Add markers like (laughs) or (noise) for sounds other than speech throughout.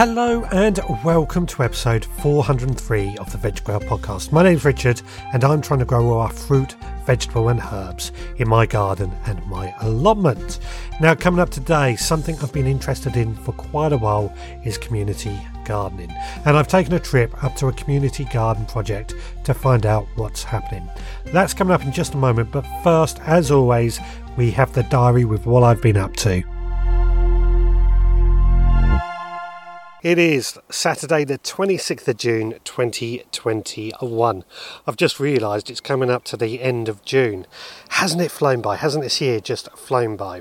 Hello and welcome to episode 403 of the Veg Grower podcast. My name's Richard and I'm trying to grow our fruit, vegetable and herbs in my garden and my allotment. Now, coming up today, something I've been interested in for quite a while is community gardening. And I've taken a trip up to a community garden project to find out what's happening. That's coming up in just a moment, but first, as always, we have the diary with what I've been up to. It is Saturday, the 26th of June 2021. I've just realised it's coming up to the end of June. Hasn't it flown by? Hasn't this year just flown by?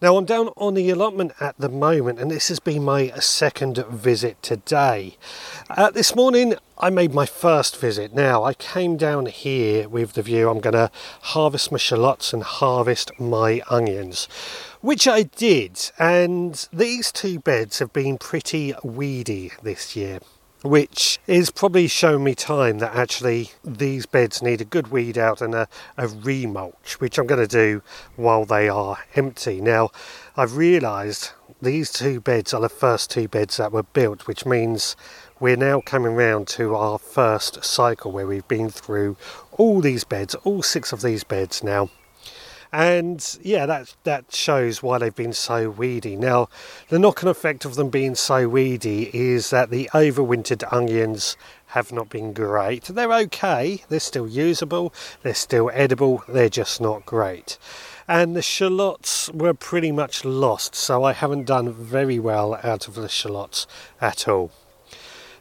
Now, I'm down on the allotment at the moment, and this has been my second visit today. Uh, this morning, I made my first visit. Now, I came down here with the view I'm going to harvest my shallots and harvest my onions which I did. And these two beds have been pretty weedy this year, which is probably showing me time that actually these beds need a good weed out and a, a remulch, which I'm going to do while they are empty. Now, I've realised these two beds are the first two beds that were built, which means we're now coming round to our first cycle where we've been through all these beds, all six of these beds now and yeah, that that shows why they've been so weedy. Now, the knock-on effect of them being so weedy is that the overwintered onions have not been great. They're okay, they're still usable, they're still edible, they're just not great. And the shallots were pretty much lost, so I haven't done very well out of the shallots at all.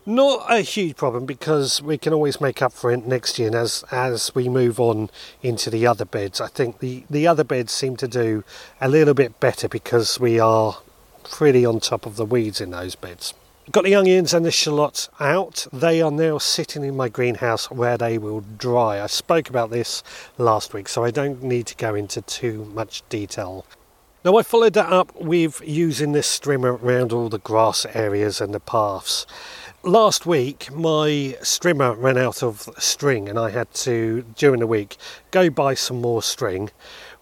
Not a huge problem because we can always make up for it next year. And as as we move on into the other beds, I think the the other beds seem to do a little bit better because we are pretty on top of the weeds in those beds. Got the onions and the shallots out. They are now sitting in my greenhouse where they will dry. I spoke about this last week, so I don't need to go into too much detail. Now I followed that up with using this strimmer around all the grass areas and the paths last week my strimmer ran out of string and I had to during the week go buy some more string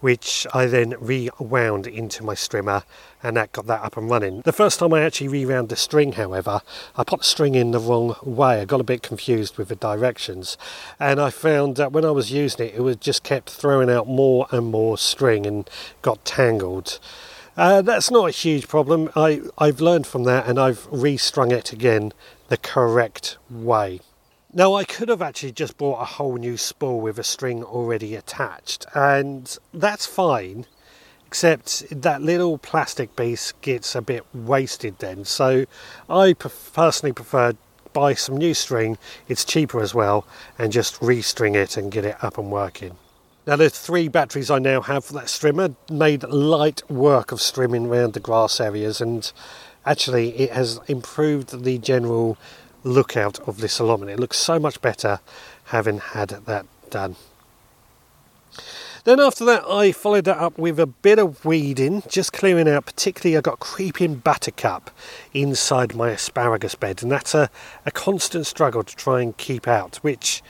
which I then rewound into my strimmer and that got that up and running. The first time I actually rewound the string however I put the string in the wrong way. I got a bit confused with the directions and I found that when I was using it it was just kept throwing out more and more string and got tangled. Uh, that's not a huge problem. I, I've learned from that and I've restrung it again the correct way. Now, I could have actually just bought a whole new spool with a string already attached, and that's fine, except that little plastic piece gets a bit wasted then. So, I personally prefer buy some new string, it's cheaper as well, and just restring it and get it up and working. Now, the three batteries I now have for that strimmer made light work of strimming around the grass areas, and actually it has improved the general lookout of this allotment. It looks so much better having had that done. Then after that, I followed that up with a bit of weeding, just clearing out. Particularly, I got creeping buttercup inside my asparagus bed, and that's a, a constant struggle to try and keep out, which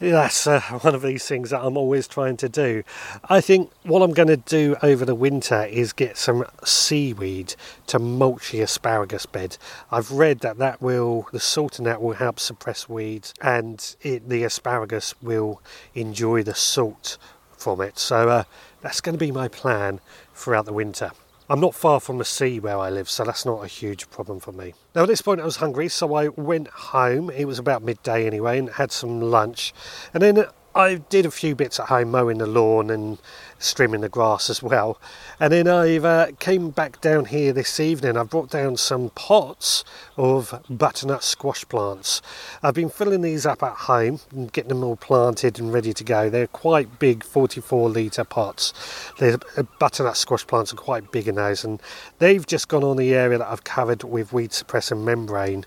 that's uh, (laughs) one of these things that I'm always trying to do. I think what I'm going to do over the winter is get some seaweed to mulch the asparagus bed. I've read that that will, the salt in that will help suppress weeds and it, the asparagus will enjoy the salt from it. So uh, that's going to be my plan throughout the winter. I'm not far from the sea where I live, so that's not a huge problem for me. Now, at this point, I was hungry, so I went home. It was about midday anyway, and had some lunch. And then I did a few bits at home, mowing the lawn and trimming the grass as well. And then I uh, came back down here this evening. I've brought down some pots of butternut squash plants. I've been filling these up at home and getting them all planted and ready to go. They're quite big 44 litre pots. The uh, butternut squash plants are quite big in those and they've just gone on the area that I've covered with weed suppressing membrane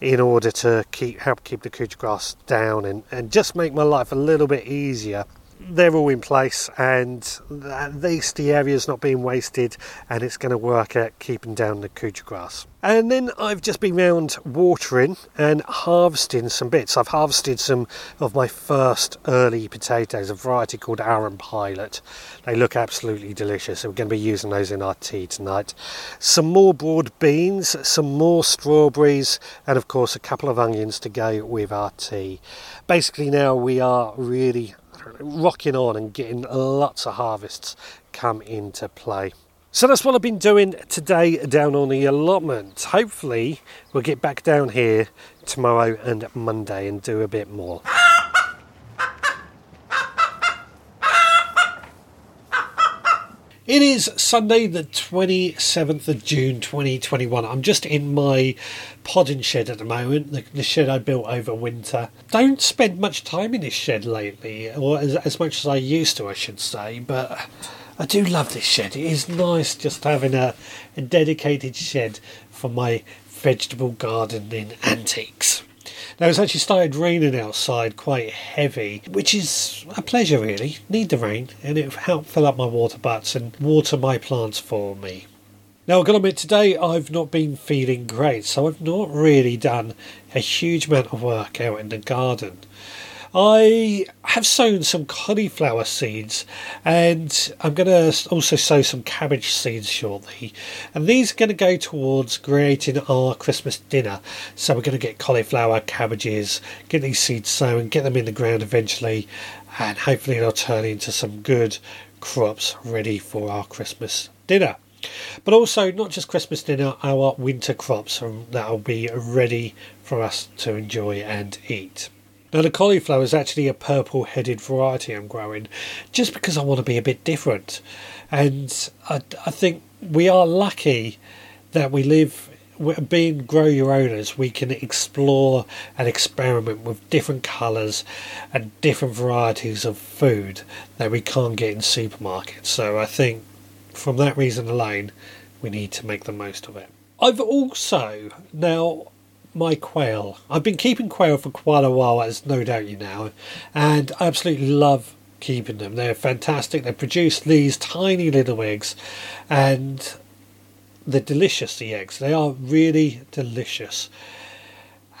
in order to keep help keep the couch grass down and, and just make my life a little bit easier they're all in place and at least the area's not being wasted and it's going to work at keeping down the couch grass. And then I've just been round watering and harvesting some bits. I've harvested some of my first early potatoes, a variety called Arran Pilot. They look absolutely delicious. We're going to be using those in our tea tonight. Some more broad beans, some more strawberries, and of course a couple of onions to go with our tea. Basically, now we are really rocking on and getting lots of harvests come into play. So that's what I've been doing today down on the allotment. Hopefully, we'll get back down here tomorrow and Monday and do a bit more. It is Sunday, the 27th of June 2021. I'm just in my podding shed at the moment, the, the, shed I built over winter. Don't spend much time in this shed lately, or as, as much as I used to, I should say, but I do love this shed. It is nice just having a, a dedicated shed for my vegetable gardening antiques. Now it's actually started raining outside quite heavy, which is a pleasure really. Need the rain and it helped fill up my water butts and water my plants for me. Now I've got to admit today I've not been feeling great, so I've not really done a huge amount of work out in the garden. I have sown some cauliflower seeds and I'm going to also sow some cabbage seeds shortly. And these are going to go towards creating our Christmas dinner. So we're going to get cauliflower, cabbages, get these seeds sown, get them in the ground eventually, and hopefully they'll turn into some good crops ready for our Christmas dinner. But also, not just Christmas dinner, our winter crops um, that will be ready for us to enjoy and eat. Now the cauliflower is actually a purple headed variety I'm growing just because I want to be a bit different. And I, I think we are lucky that we live being grow your owners we can explore and experiment with different colours and different varieties of food that we can't get in supermarkets so i think from that reason alone we need to make the most of it i've also now my quail. I've been keeping quail for quite a while, as no doubt you know, and I absolutely love keeping them. They're fantastic. They produce these tiny little eggs, and they're delicious. The eggs, they are really delicious.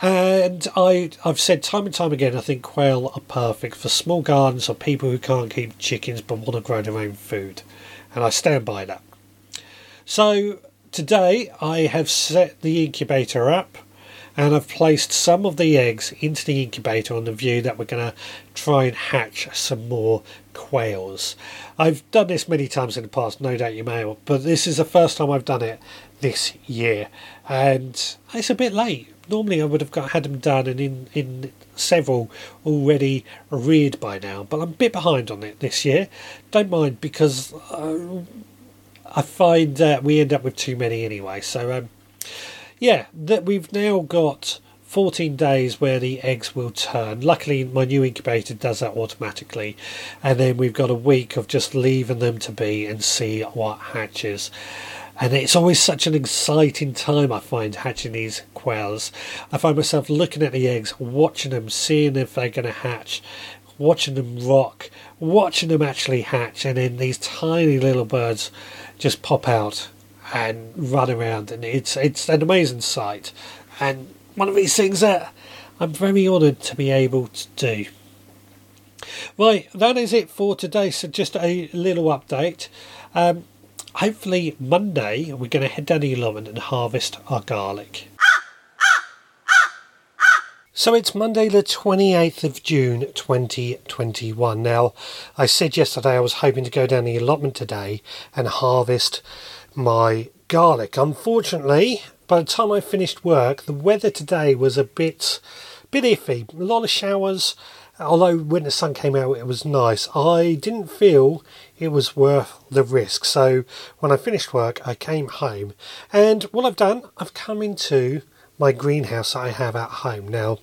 And I, I've said time and time again, I think quail are perfect for small gardens or people who can't keep chickens but want to grow their own food. And I stand by that. So today I have set the incubator up and I've placed some of the eggs into the incubator on the view that we're going to try and hatch some more quails. I've done this many times in the past, no doubt you may have, but this is the first time I've done it this year, and it's a bit late. Normally, I would have got had them done and in in several already reared by now, but I'm a bit behind on it this year. Don't mind because uh, I find that we end up with too many anyway. So um, yeah, that we've now got 14 days where the eggs will turn. Luckily, my new incubator does that automatically, and then we've got a week of just leaving them to be and see what hatches. And it's always such an exciting time, I find, hatching these quails. I find myself looking at the eggs, watching them, seeing if they're going to hatch, watching them rock, watching them actually hatch, and then these tiny little birds just pop out and run around, and it's it's an amazing sight, and one of these things that I'm very honoured to be able to do. Right, that is it for today. So just a little update. Um, hopefully Monday we're going to head down the allotment and harvest our garlic. So it's Monday, the 28th of June 2021. Now, I said yesterday I was hoping to go down the allotment today and harvest my garlic. Unfortunately, by the time I finished work, the weather today was a bit, bit iffy. A lot of showers. Although when the sun came out, it was nice. I didn't feel it was worth the risk. So when I finished work, I came home, and what I've done, I've come into my greenhouse that I have at home now.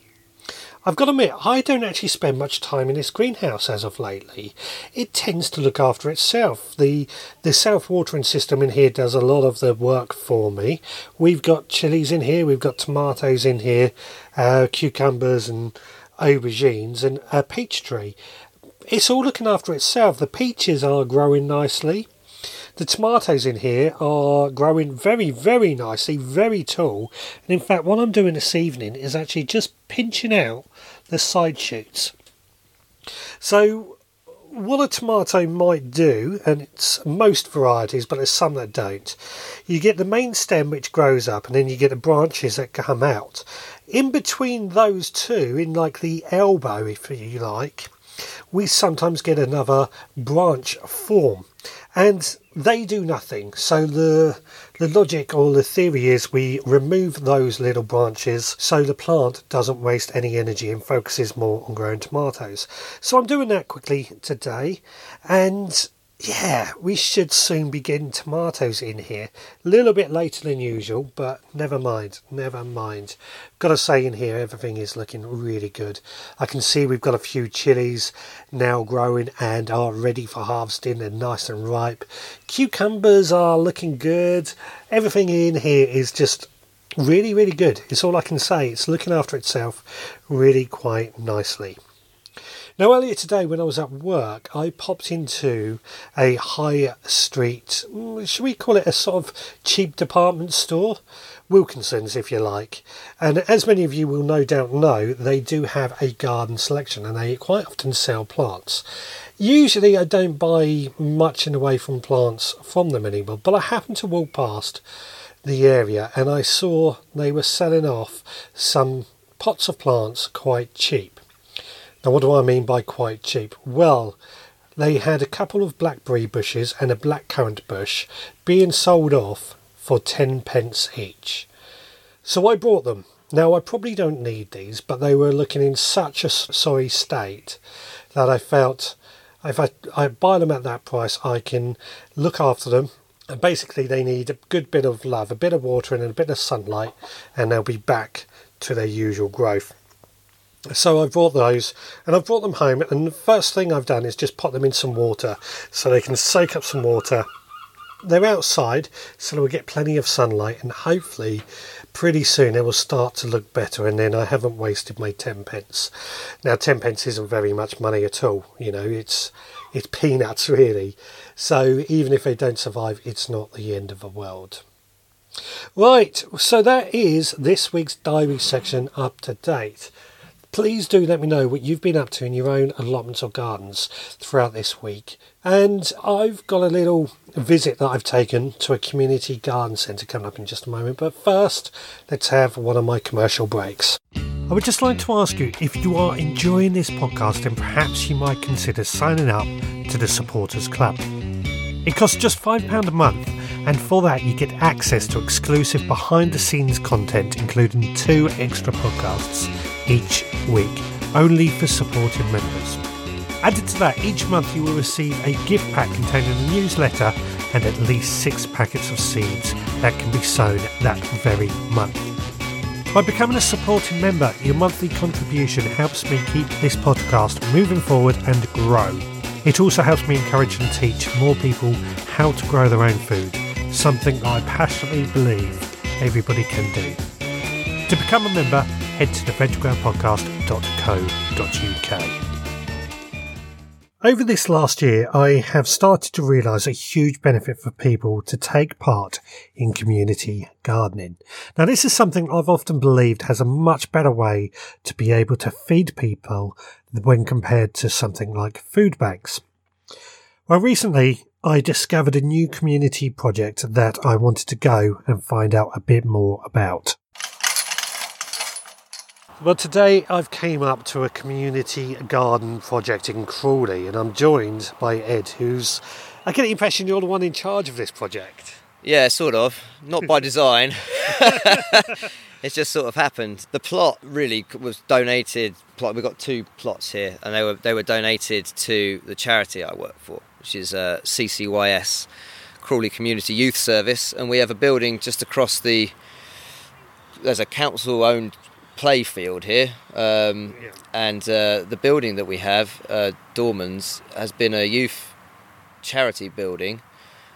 I've got to admit, I don't actually spend much time in this greenhouse as of lately. It tends to look after itself. The the self watering system in here does a lot of the work for me. We've got chilies in here, we've got tomatoes in here, uh, cucumbers and aubergines, and a peach tree. it's all looking after itself. The peaches are growing nicely. The tomatoes in here are growing very, very nicely, very tall. And in fact, what I'm doing this evening is actually just pinching out the side shoots. So what a tomato might do, and it's most varieties, but there's some that don't, you get the main stem which grows up, and then you get the branches that come out. In between those two, in like the elbow, if you like, we sometimes get another branch form and they do nothing. So the the logic or the theory is we remove those little branches so the plant doesn't waste any energy and focuses more on growing tomatoes. So I'm doing that quickly today and yeah, we should soon be getting tomatoes in here. A little bit later than usual, but never mind, never mind. Gotta say, in here, everything is looking really good. I can see we've got a few chilies now growing and are ready for harvesting. They're nice and ripe. Cucumbers are looking good. Everything in here is just really, really good. It's all I can say. It's looking after itself really quite nicely. Now, earlier today, when I was at work, I popped into a high street, mm, should we call it a sort of cheap department store? Wilkinson's, if you like. And as many of you will no doubt know, they do have a garden selection and they quite often sell plants. Usually, I don't buy much in the way from plants from them anymore, but I happened to walk past the area and I saw they were selling off some pots of plants quite cheap. Now, what do I mean by quite cheap? Well, they had a couple of blackberry bushes and a blackcurrant bush being sold off for 10 pence each. So I bought them. Now, I probably don't need these, but they were looking in such a sorry state that I felt if I, I buy them at that price, I can look after them. And basically, they need a good bit of love, a bit of water, and a bit of sunlight, and they'll be back to their usual growth. So I brought those and I've brought them home and the first thing I've done is just put them in some water so they can soak up some water. They're outside so they'll get plenty of sunlight and hopefully pretty soon they will start to look better and then I haven't wasted my 10 pence. Now 10 pence isn't very much money at all, you know, it's it's peanuts (laughs) really. So even if they don't survive it's not the end of the world. Right, so that is this week's diary section up to date please do let me know what you've been up to in your own allotments or gardens throughout this week. And I've got a little visit that I've taken to a community garden centre coming up in just a moment. But first, let's have one of my commercial breaks. I would just like to ask you if you are enjoying this podcast, then perhaps you might consider signing up to the Supporters Club. It costs just £5 a month, and for that, you get access to exclusive behind the scenes content, including two extra podcasts each week, only for supported members. Added to that, each month you will receive a gift pack containing a newsletter and at least six packets of seeds that can be sown that very month. By becoming a supporting member, your monthly contribution helps me keep this podcast moving forward and grow. It also helps me encourage and teach more people how to grow their own food, something I passionately believe everybody can do. To become a member, head to theveggrowerpodcast.co.uk. Over this last year, I have started to realise a huge benefit for people to take part in community gardening. Now, this is something I've often believed has a much better way to be able to feed people when compared to something like food banks. Well, recently I discovered a new community project that I wanted to go and find out a bit more about. Well, today I've came up to a community garden project in Crawley, and I'm joined by Ed, who's. I get the impression you're the one in charge of this project. Yeah, sort of. Not by (laughs) design. (laughs) (laughs) it's just sort of happened. The plot really was donated. Plot. We've got two plots here, and they were they were donated to the charity I work for, which is uh, CCYS, Crawley Community Youth Service, and we have a building just across the. There's a council-owned play field here, um, yeah. and uh, the building that we have, uh, Dorman's, has been a youth charity building,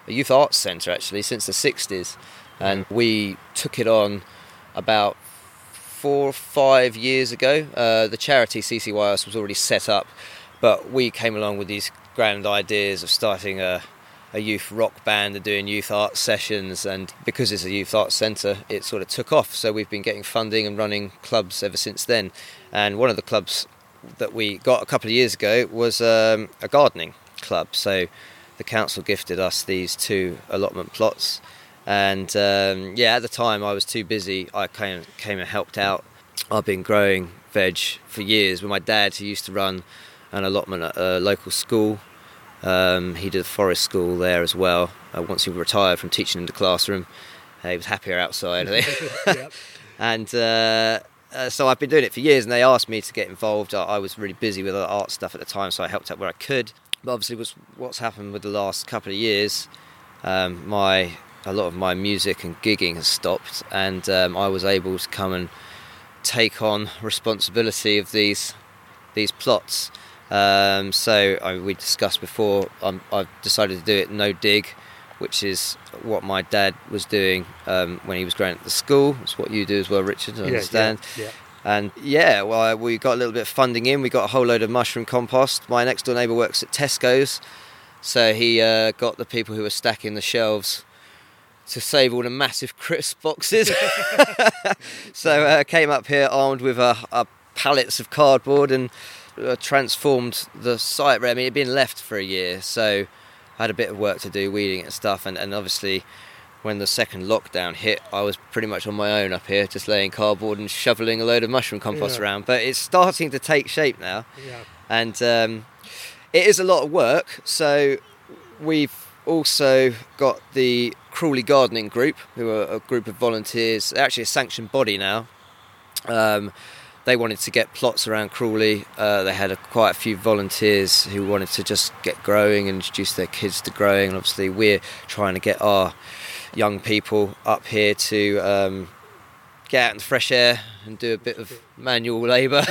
a youth arts centre actually since the 60s, and we took it on about four or five years ago. Uh, the charity CCYS was already set up, But we came along with these grand ideas of starting a, a youth rock band and doing youth art sessions. And because it's a youth arts centre, it sort of took off. So we've been getting funding and running clubs ever since then. And one of the clubs that we got a couple of years ago was um, a gardening club. So the council gifted us these two allotment plots. And um, yeah, at the time I was too busy. I came, came and helped out. I've been growing veg for years with my dad, who used to run an allotment at a local school. Um, he did a forest school there as well. Uh, once he retired from teaching in the classroom, uh, he was happier outside. I think. (laughs) and uh, uh, so I've been doing it for years, and they asked me to get involved. I, I was really busy with other art stuff at the time, so I helped out where I could. But obviously, was what's happened with the last couple of years. Um, my a lot of my music and gigging has stopped, and um, I was able to come and take on responsibility of these these plots. Um, so I, we discussed before. I'm, I've decided to do it no dig, which is what my dad was doing um, when he was growing up at the school. It's what you do as well, Richard. I Yeah, understand. Yeah, yeah. And yeah, well, we got a little bit of funding in. We got a whole load of mushroom compost. My next door neighbour works at Tesco's, so he uh, got the people who were stacking the shelves to save all the massive (laughs) crisp boxes. (laughs) (laughs) so uh, came up here armed with uh, uh, pallets of cardboard and uh, transformed the site. I mean, it'd been left for a year, so I had a bit of work to do, weeding it and stuff. And, and obviously, when the second lockdown hit, I was pretty much on my own up here, just laying cardboard and shoveling a load of mushroom compost Yeah. around. But it's starting to take shape now yeah. and um, it is a lot of work. So we've also got the Crawley Gardening Group, who are a group of volunteers, actually a sanctioned body now. Um, they wanted to get plots around Crawley. Uh, they had a, quite a few volunteers who wanted to just get growing and introduce their kids to growing. And obviously, we're trying to get our young people up here to um, get out in the fresh air and do a bit of manual labour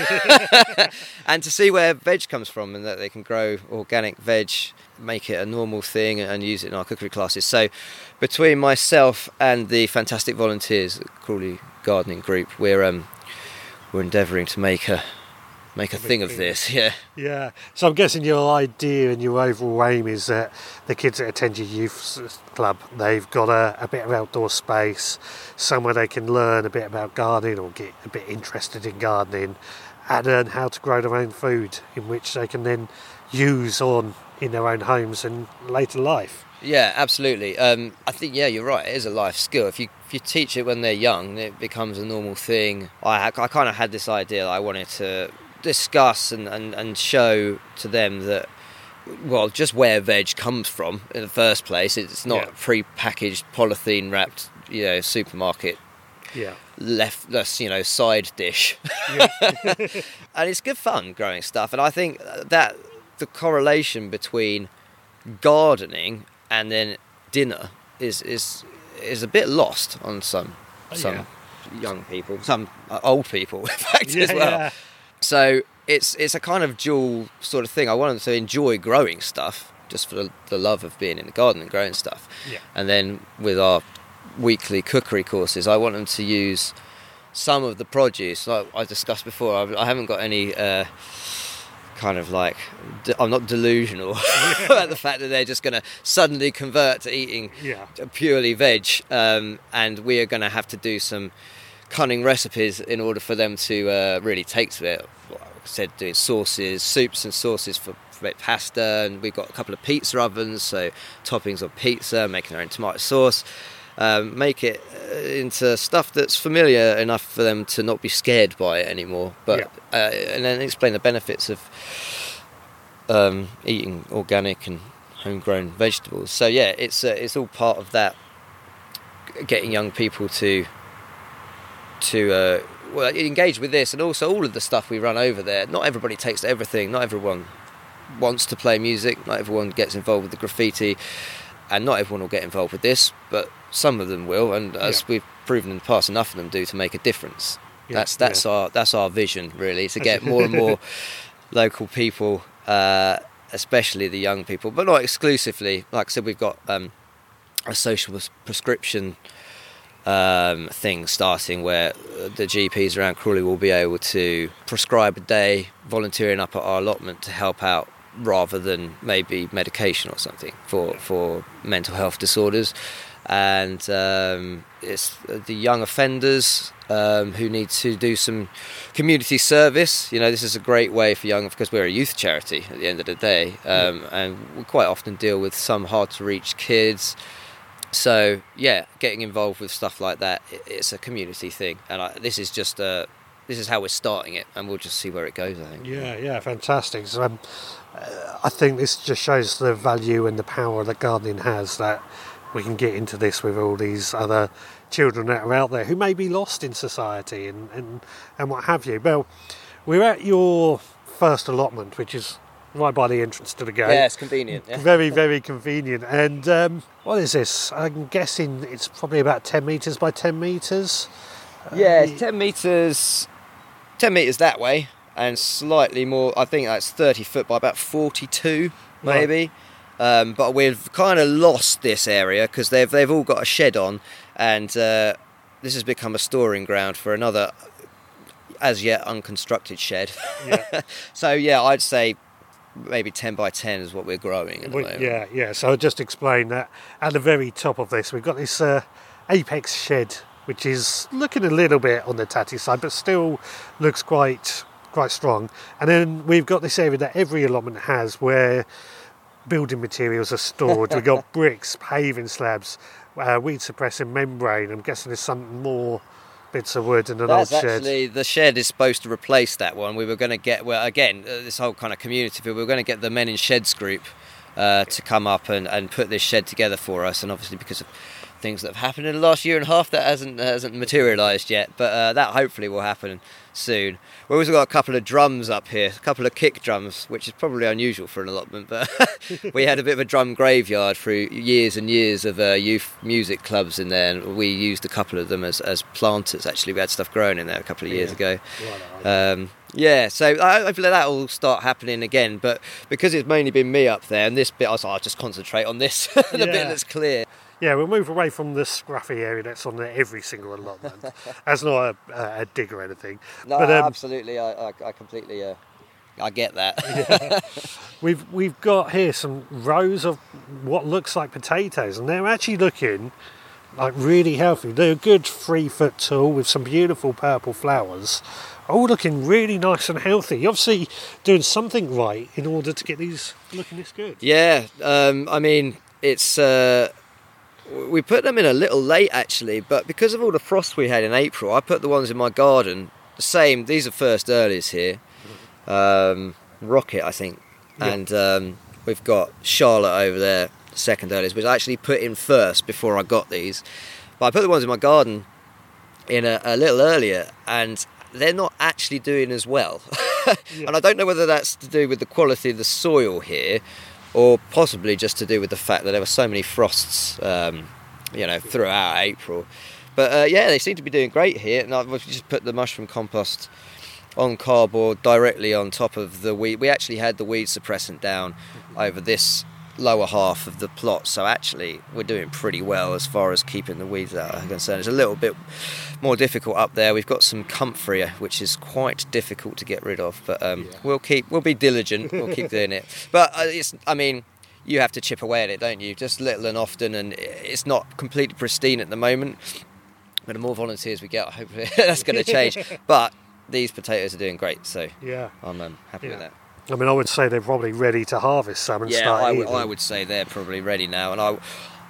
(laughs) and to see where veg comes from and that they can grow organic veg, make it a normal thing and use it in our cookery classes. So, between myself and the fantastic volunteers at Crawley Gardening Group, we're um, we're endeavouring to make a make a thing of this. Yeah. Yeah. So I'm guessing your idea and your overall aim is that the kids that attend your youth club, they've got a, a bit of outdoor space, somewhere they can learn a bit about gardening or get a bit interested in gardening and learn how to grow their own food in which they can then use on in their own homes and later life. Yeah, absolutely. Um, I think yeah, you're right. It is a life skill. If you if you teach it when they're young, it becomes a normal thing. I I kind of had this idea that I wanted to discuss and, and, and show to them that well, just where veg comes from in the first place. It's not Yeah. pre-packaged polythene wrapped, you know, supermarket Yeah. left that's you know side dish Yeah. (laughs) and it's good fun growing stuff and i think that the correlation between gardening and then dinner is is is a bit lost on some Oh, some yeah. young people some uh, old people (laughs) in fact Yeah, as well yeah. so it's it's a kind of dual sort of thing i want them to enjoy growing stuff just for the, the love of being in the garden and growing stuff Yeah. and then with our weekly cookery courses, I want them to use some of the produce. Like I discussed before, I, I haven't got any uh, kind of like I'm not delusional (laughs) about the fact that they're just going to suddenly convert to eating Yeah. purely veg, um, and we are going to have to do some cunning recipes in order for them to uh, really take to it. Like I said, doing sauces, soups and sauces for, for pasta, and we've got a couple of pizza ovens, so toppings on pizza, making our own tomato sauce. Um, make it uh, into stuff that's familiar enough for them to not be scared by it anymore. But uh, and then explain the benefits of um, eating organic and homegrown vegetables. So yeah, it's uh, it's all part of that getting young people to to uh, well engage with this, and also all of the stuff we run over there. Not everybody takes to everything. Not everyone wants to play music. Not everyone gets involved with the graffiti, and not everyone will get involved with this. But some of them will, and as Yeah. we've proven in the past, enough of them do to make a difference. Yeah, that's that's our that's our vision really to (laughs) get more and more local people, uh, especially the young people, but not exclusively. Like I said, we've got um, a social prescription um, thing starting where the GPs around Crawley will be able to prescribe a day volunteering up at our allotment to help out rather than maybe medication or something for, for mental health disorders. And um, it's the young offenders um, who need to do some community service. You know, this is a great way for young, because we're a youth charity at the end of the day, um, and we quite often deal with some hard to reach kids. So yeah, getting involved with stuff like that, it's a community thing, and I, this is just a, this is how we're starting it, and we'll just see where it goes. I think. Yeah, yeah, fantastic. So, um, uh, I think this just shows the value and the power that gardening has. That we can get into this with all these other children that are out there who may be lost in society and and, and what have you. Well, we're at your first allotment, which is right by the entrance to the gate. Yeah, it's convenient. Yeah. Very, very convenient. And um, what is this? I'm guessing it's probably about 10 metres by 10 metres. Yeah, it's 10 metres, 10 metres that way, and slightly more, I think that's 30 foot by about 42, maybe. Right. Um, but we've kind of lost this area because they've, they've all got a shed on, and uh, this has become a storing ground for another as yet unconstructed shed. Yeah. (laughs) so yeah, I'd say maybe 10 by 10 is what we're growing we, yeah yeah so i'll just explain that at the very top of this we've got this uh, apex shed which is looking a little bit on the tatty side but still looks quite quite strong and then we've got this area that every allotment has where building materials are stored we've got (laughs) bricks paving slabs uh, weed suppressing membrane i'm guessing there's something more bits of wood in an That's old shed. Actually, the shed is supposed to replace that one. We were going to get well again uh, this whole kind of community. We were going to get the Men in Sheds group uh, to come up and, and put this shed together for us, and obviously because of things that have happened in the last year and a half, that hasn't hasn't materialised yet. But uh, that hopefully will happen soon. We've also got a couple of drums up here, a couple of kick drums, which is probably unusual for an allotment, but (laughs) we had a bit of a drum graveyard through years and years of uh, youth music clubs in there, and we used a couple of them as, as planters. Actually, we had stuff growing in there a couple of years yeah. ago. Um, yeah, so hopefully that will start happening again. But because it's mainly been me up there, and this bit, I was like, I'll just concentrate on this, (laughs) the yeah. bit that's clear yeah, we'll move away from the scruffy area that's on every single allotment. (laughs) that's not a, a, dig or anything. No, but, um, absolutely. I, I, I completely. Uh, I get that. (laughs) yeah. (laughs) We've we've got here some rows of what looks like potatoes, and they're actually looking like really healthy. They're a good three foot tall with some beautiful purple flowers. All looking really nice and healthy. You're obviously doing something right in order to get these looking this good. Yeah, um, I mean it's. Uh, we put them in a little late actually, but because of all the frost we had in April, I put the ones in my garden. The same. These are first earlies here. Um, Rocket, I think, yeah. and um, we've got Charlotte over there, second earliest, which I actually put in first before I got these. But I put the ones in my garden in a, a little earlier, and they're not actually doing as well. (laughs) yeah. And I don't know whether that's to do with the quality of the soil here or possibly just to do with the fact that there were so many frosts, um, you know, throughout April. But uh, yeah, they seem to be doing great here, and I've just put the mushroom compost on cardboard directly on top of the weed. We actually had the weed suppressant down over this lower half of the plot. So actually, we're doing pretty well as far as keeping the weeds out are concerned. It's a little bit more difficult up there. We've got some comfrey, which is quite difficult to get rid of, but um, yeah. we'll keep we'll be diligent. We'll keep doing it. (laughs) But uh, it's I mean. You have to chip away at it, don't you? Just little and often, and it's not completely pristine at the moment. But the more volunteers we get, hopefully (laughs) that's going to change. (laughs) but these potatoes are doing great, so yeah, I'm um, happy yeah. with that. I mean, I would say they're probably ready to harvest some and yeah, start I, would say they're probably ready now, and I.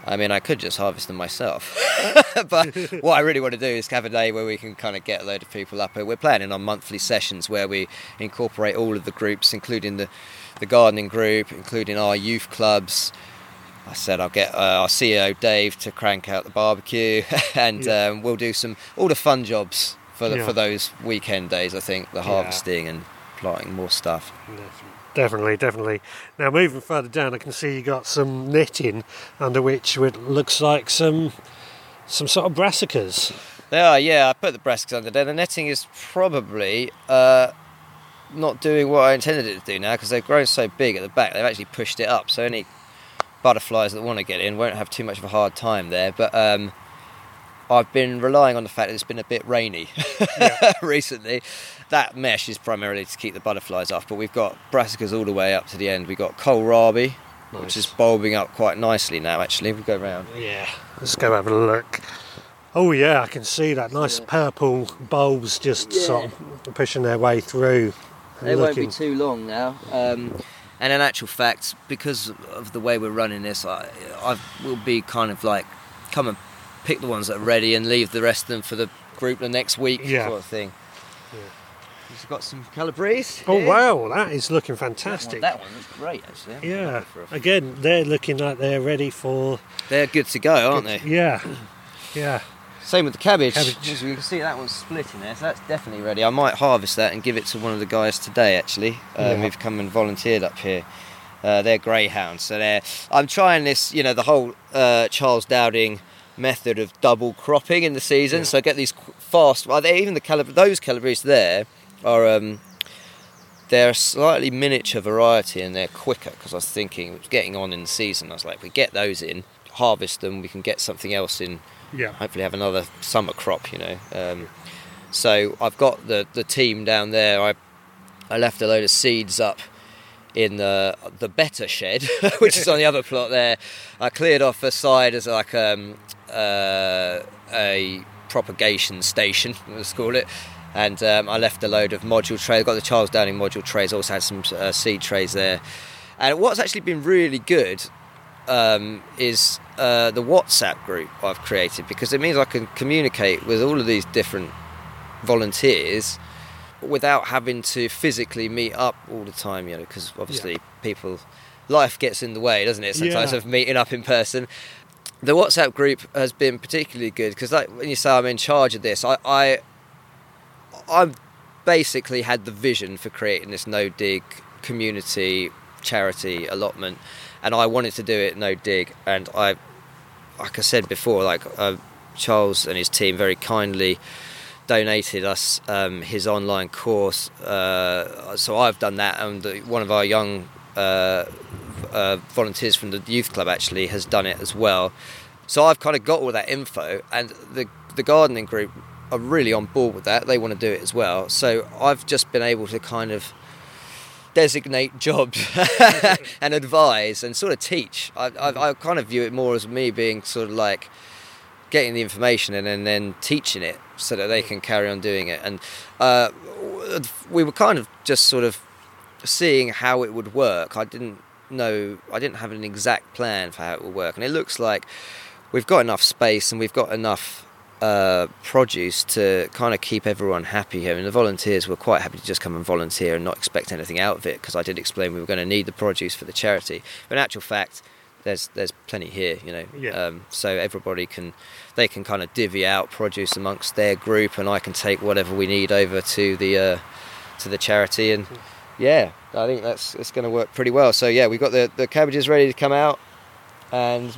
I mean, I could just harvest them myself, (laughs) (laughs) but what I really want to do is have a day where we can kind of get a load of people up. We're planning on monthly sessions where we incorporate all of the groups, including the, the gardening group, including our youth clubs. I said I'll get uh, our CEO Dave to crank out the barbecue, (laughs) and yeah. um, we'll do some all the fun jobs for the, yeah. for those weekend days. I think the harvesting yeah. and plotting more stuff. Definitely, definitely. Now moving further down, I can see you got some netting under which it looks like some some sort of brassicas. They are, yeah. I put the brassicas under there. The netting is probably uh, not doing what I intended it to do now because they've grown so big at the back. They've actually pushed it up, so any butterflies that want to get in won't have too much of a hard time there. But um, I've been relying on the fact that it's been a bit rainy (laughs) recently. That mesh is primarily to keep the butterflies off, but we've got brassicas all the way up to the end. We've got kohlrabi, which is bulbing up quite nicely now. Actually, we go round. Yeah, let's go have a look. Oh yeah, I can see that nice purple bulbs just sort of pushing their way through. and They won't be too long now. Um, and in actual fact, because of the way we're running this, I, I will be kind of like come and pick the ones that are ready and leave the rest of them for the group the next week, Yeah. sort of thing. We've got some Calabrese. Oh here. wow, that is looking That one, fantastic. that one looks great, actually. Yeah, again, they're looking like they're ready for. They're good to go, aren't they? Yeah, yeah. Same with the cabbage. Cabbage. As you can see, that one's splitting there, so that's definitely ready. I might harvest that and give it to one of the guys today. Actually, um, Yeah. who've come and volunteered up here. Uh, they're greyhounds, so they're. I'm trying this, you know, the whole uh, Charles Dowding method of double cropping in the season. Yeah. So I get these fast. Well, they, even the calib- those Calabrese there are. Um, they're a slightly miniature variety and they're quicker because I was thinking it was getting on in the season. I was like, if we get those in, harvest them, we can get something else in Yeah. hopefully have another summer crop, you know. Um, so I've got the, the team down there. I I left a load of seeds up in the the better shed, (laughs) which is on the other (laughs) plot there. I cleared off a side as like um, uh, a propagation station, (laughs) let's call it. And um, I left a load of module trays. I've got the Charles Dowding module trays. Also had some uh, seed trays there. And what's actually been really good um, is uh, the WhatsApp group I've created because it means I can communicate with all of these different volunteers without having to physically meet up all the time, you know, because obviously people, life gets in the way, doesn't it, sometimes Yeah. of meeting up in person. The WhatsApp group has been particularly good because, like, when you say I'm in charge of this, I, I, I basically had the vision for creating this no dig community charity allotment, and I wanted to do it no dig, and I, like I said before, like uh, Charles and his team very kindly donated us um, his online course. Uh, so I've done that, and one of our young uh, uh, volunteers from the youth club actually has done it as well. So I've kind of got all that info, and the the gardening group are really on board with that. They want to do it as well. So I've just been able to kind of designate (laughs) jobs (laughs) and advise and sort of teach. I, I, I kind of view it more as me being sort of like getting the information and then, then teaching it so that they can carry on doing it. And uh, we were kind of just sort of seeing how it would work. I didn't know, I didn't have an exact plan for how it would work. And it looks like we've got enough space and we've got enough uh, produce to kind of keep everyone happy here. And the volunteers were quite happy to just come and volunteer and not expect anything out of it because I did explain we were going to need the produce for the charity. But in actual fact, there's there's plenty here, you know. Yeah. Um, so everybody can they can kind of divvy out produce amongst their group, and I can take whatever we need over to the uh, to the charity. And yeah, I think that's it's going to work pretty well. So yeah, we've got the the cabbages ready to come out, and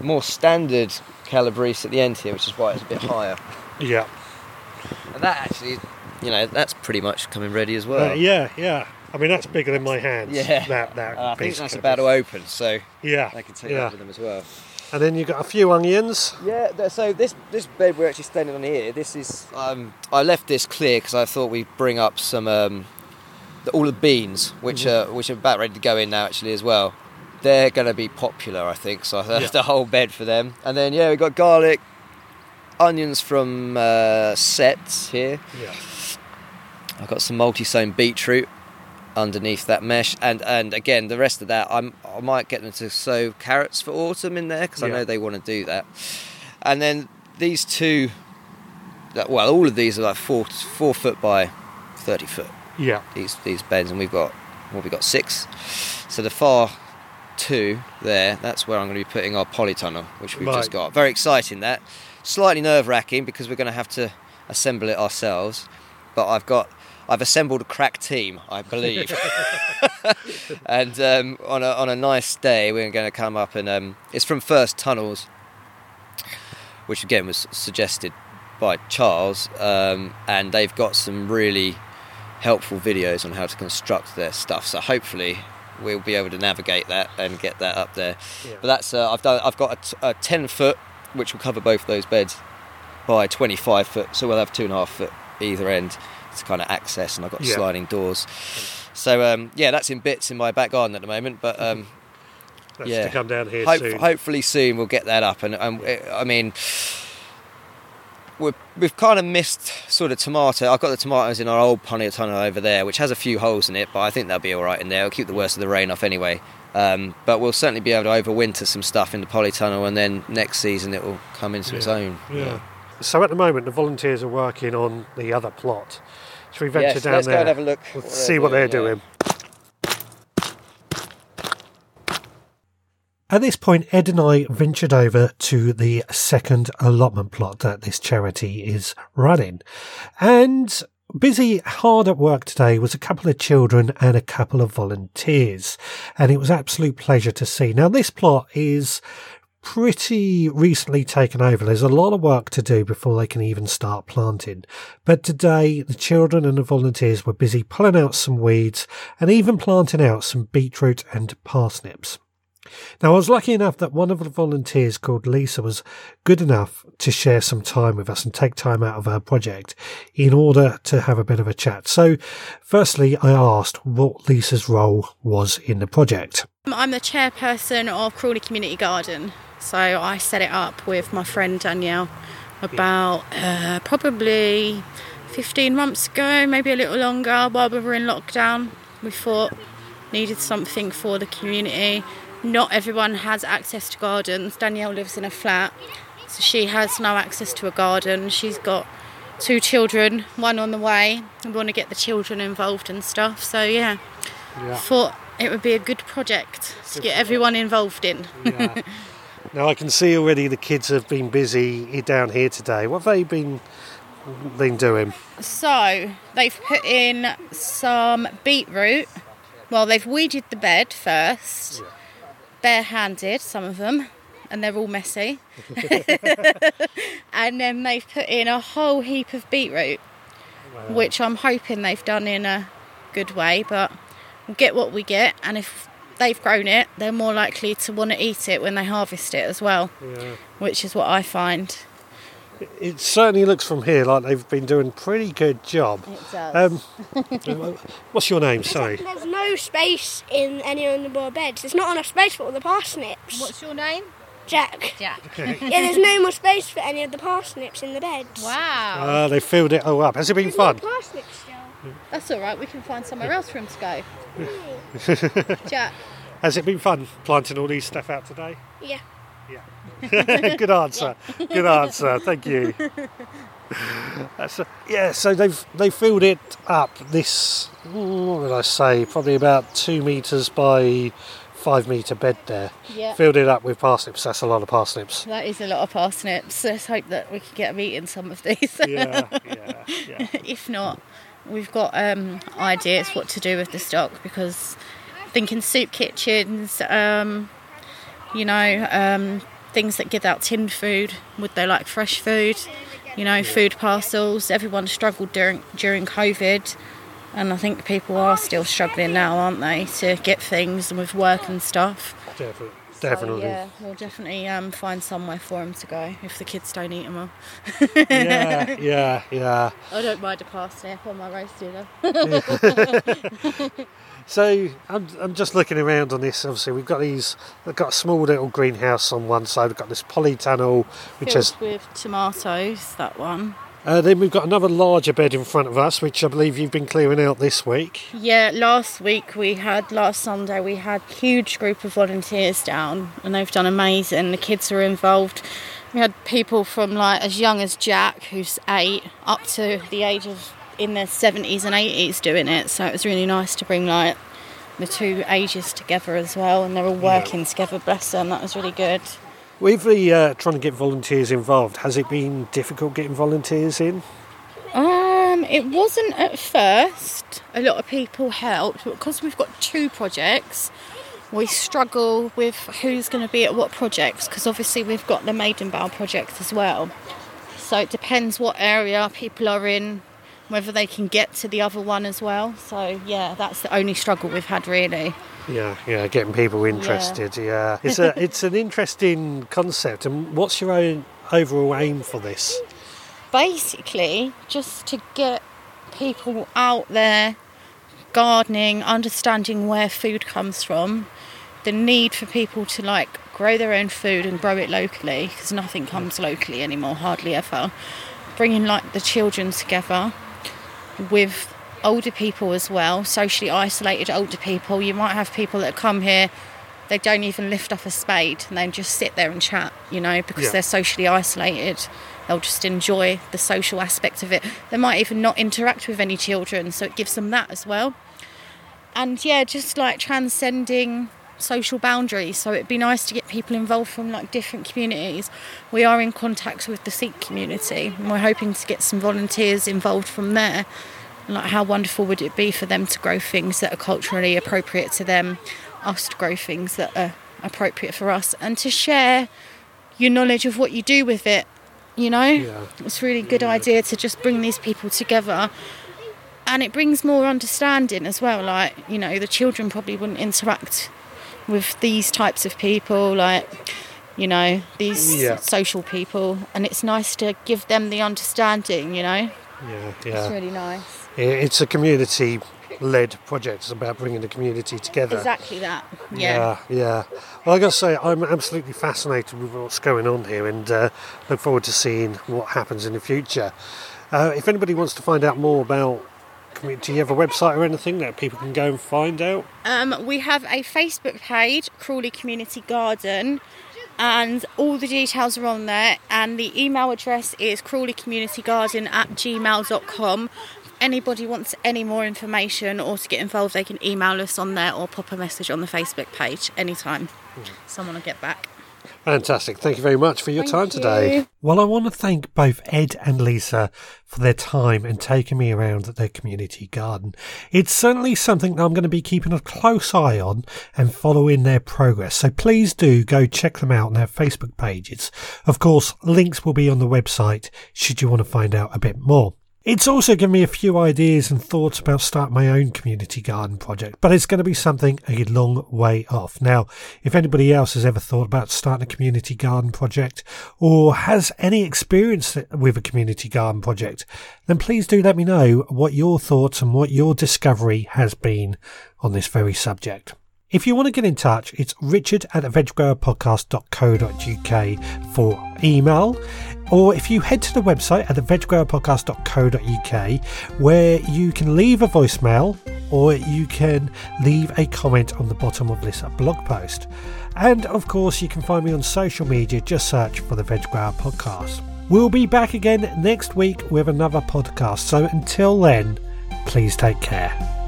more standard calabrese at the end here, which is why it's a bit (laughs) higher. Yeah. And that actually, you know, that's pretty much coming ready as well. Uh, yeah, yeah. I mean, that's bigger than my hands. Yeah. That, that Uh, I think that's about to open, so Yeah. they can take yeah. that with them as well. And then you've got a few onions. Yeah, so this this bed we're actually standing on here. This is um, I left this clear because I thought we'd bring up some um, the, all the beans, which are which are about ready to go in now actually as well. They're going to be popular, I think. So I Yeah. a whole bed for them. And then yeah, we've got garlic, onions from uh, sets here. Yeah. I've got some multi-sown beetroot underneath that mesh, and and again the rest of that I'm I might get them to sow carrots for autumn in there because I know they want to do that. And then these two, well, all of these are like four four foot by thirty foot. Yeah. These these beds, and we've got well, we've got six. So the far two there, that's where I'm going to be putting our polytunnel, which we've just got. Very exciting that. Slightly nerve wracking because we're going to have to assemble it ourselves. But I've got, I've assembled a crack team, I believe. (laughs) and um, on a on a nice day, we're going to come up and um, it's from First Tunnels, which again was suggested by Charles, um, and they've got some really helpful videos on how to construct their stuff. So hopefully we'll be able to navigate that and get that up there. Yeah. But that's uh, I've done. I've got a, t- a ten foot which will cover both those beds by 25 foot, so we'll have two and a half foot either end to kind of access, and I've got Yeah. sliding doors. So um, yeah, that's in bits in my back garden at the moment, but um, (laughs) That's yeah, to come down here hope- soon. hopefully soon we'll get that up. And um, I mean, we're, we've kind of missed sort of tomato. I've got the tomatoes in our old polytunnel over there, which has a few holes in it, but I think they'll be all right in there. It'll keep the worst of the rain off anyway. Um, but we'll certainly be able to overwinter some stuff in the polytunnel, and then next season it will come into its own. Yeah. So at the moment, the volunteers are working on the other plot. Should we venture Yes, down let's there? go and have a look. Let's see what they're doing. At this point, Ed and I ventured over to the second allotment plot that this charity is running. And busy, hard at work today was a couple of children and a couple of volunteers. And it was absolute pleasure to see. Now, this plot is pretty recently taken over. There's a lot of work to do before they can even start planting. But today, the children and the volunteers were busy pulling out some weeds and even planting out some beetroot and parsnips. Now, I was lucky enough that one of the volunteers called Lisa was good enough to share some time with us and take time out of her project in order to have a bit of a chat. So, firstly, I asked what Lisa's role was in the project. I'm the chairperson of Crawley Community Garden. So I set it up with my friend Danielle about uh, probably 15 months ago, maybe a little longer, while we were in lockdown. We thought needed something for the community. Not everyone has access to gardens. Danielle lives in a flat, so she has no access to a garden. She's got two children, one on the way. And we want to get the children involved and stuff. So yeah, Yeah. thought it would be a good project to get everyone involved in. Yeah. (laughs) now I can see already the kids have been busy down here today. What have they been been doing? So they've put in some beetroot. Well, they've weeded the bed first, barehanded some of them, and they're all messy. (laughs) and then they've put in a whole heap of beetroot, which I'm hoping they've done in a good way. But we'll get what we get, and if they've grown it, they're more likely to want to eat it when they harvest it as well, Yeah. which is what I find. It certainly looks from here like they've been doing a pretty good job. It does. Um, (laughs) what's your name? Sorry. There's no space in any of the more beds. There's not enough space for all the parsnips. What's your name? Jack? Jack. (laughs) Yeah, there's no more space for any of the parsnips in the beds. Wow. Uh, they filled it all up. Has it been There's more fun? parsnips still. That's all right. We can find somewhere else for him to go. (laughs) Jack. Has it been fun planting all these stuff out today? Yeah. (laughs) good answer. Good answer. Thank you. That's a, yeah, so they've they filled it up. This what would I say? Probably about two meters by five meter bed there. Yeah. Filled it up with parsnips. That's a lot of parsnips. That is a lot of parsnips. Let's hope that we can get them eating some of these. Yeah, yeah, yeah. (laughs) if not, we've got um, ideas what to do with the stock because thinking soup kitchens, um, you know, um, things that give out tinned food. Would they like fresh food? You know, food parcels. Everyone struggled during during COVID, and I think people are still struggling now, aren't they, to get things and with work and stuff. Definitely. So, Definitely. yeah, we'll definitely um, find somewhere for them to go if the kids don't eat them all. yeah, (laughs) yeah, yeah. I don't mind a parsnip on my roast dinner. (laughs) So I'm, I'm just looking around on this. Obviously, we've got these. We've got a small little greenhouse on one side. We've got this polytunnel, which has. Filled with tomatoes, that one. Uh, then we've got another larger bed in front of us, which I believe you've been clearing out this week. Yeah, last week we had, last Sunday, we had a huge group of volunteers down and they've done amazing. The kids are involved. We had people from like as young as Jack, who's eight, up to the age of in their 70s and 80s doing it. So it was really nice to bring like the two ages together as well and they're all working together, bless them. That was really good. With the uh, trying to get volunteers involved, has it been difficult getting volunteers in? Um, it wasn't at first. A lot of people helped, but because we've got two projects, we struggle with who's going to be at what projects. Because obviously we've got the Maidenbower project as well. So it depends what area people are in, whether they can get to the other one as well. So yeah, that's the only struggle we've had really. Yeah, yeah, getting people interested. Yeah, it's a (laughs) it's an interesting concept. And what's your own overall aim for this? basically just to get people out there gardening, understanding where food comes from, the need for people to like grow their own food and grow it locally because nothing comes locally anymore, hardly ever. Bringing like the children together with older people as well, socially isolated older people. You might have people that come here, they don't even lift up a spade and they just sit there and chat, you know, because Yeah. they're socially isolated. They'll just enjoy the social aspect of it. They might even not interact with any children, so it gives them that as well. And yeah, just like transcending social boundaries. So it'd be nice to get people involved from like different communities. We are in contact with the Sikh community and we're hoping to get some volunteers involved from there. And, Like how wonderful would it be for them to grow things that are culturally appropriate to them, us to grow things that are appropriate for us and to share your knowledge of what you do with it, you know? Yeah. It's a really good idea to just bring these people together and it brings more understanding as well like you know the children probably wouldn't interact with these types of people like you know these Yeah. social people and it's nice to give them the understanding you know Yeah, yeah, it's really nice It's a community led project. It's about bringing the community together. exactly that yeah, Yeah, yeah. Well, I got to say, I'm absolutely fascinated with what's going on here and uh, look forward to seeing what happens in the future. Uh, if anybody wants to find out more about do you have a website or anything that people can go and find out? Um, we have a Facebook page, Crawley Community Garden, and all the details are on there. And the email address is crawleycommunitygarden at gmail.com. If anybody wants any more information or to get involved, they can email us on there or pop a message on the Facebook page anytime. Someone will get back. Fantastic. Thank you very much for your Thank time today. Well, I want to thank both Ed and Lisa for their time and taking me around their community garden. It's certainly something that I'm going to be keeping a close eye on and following their progress. So please do go check them out on their Facebook pages. Of course, links will be on the website should you want to find out a bit more. It's also given me a few ideas and thoughts about starting my own community garden project, but it's going to be something a long way off. Now, if anybody else has ever thought about starting a community garden project or has any experience with a community garden project, then please do let me know what your thoughts and what your discovery has been on this very subject. If you want to get in touch, it's richard at veggrowerpodcast.co.uk for email. Or if you head to the website at theveggrowerpodcast.co.uk, where you can leave a voicemail or you can leave a comment on the bottom of this blog post. And of course, you can find me on social media, just search for the Veg Grower Podcast. We'll be back again next week with another podcast. So until then, please take care.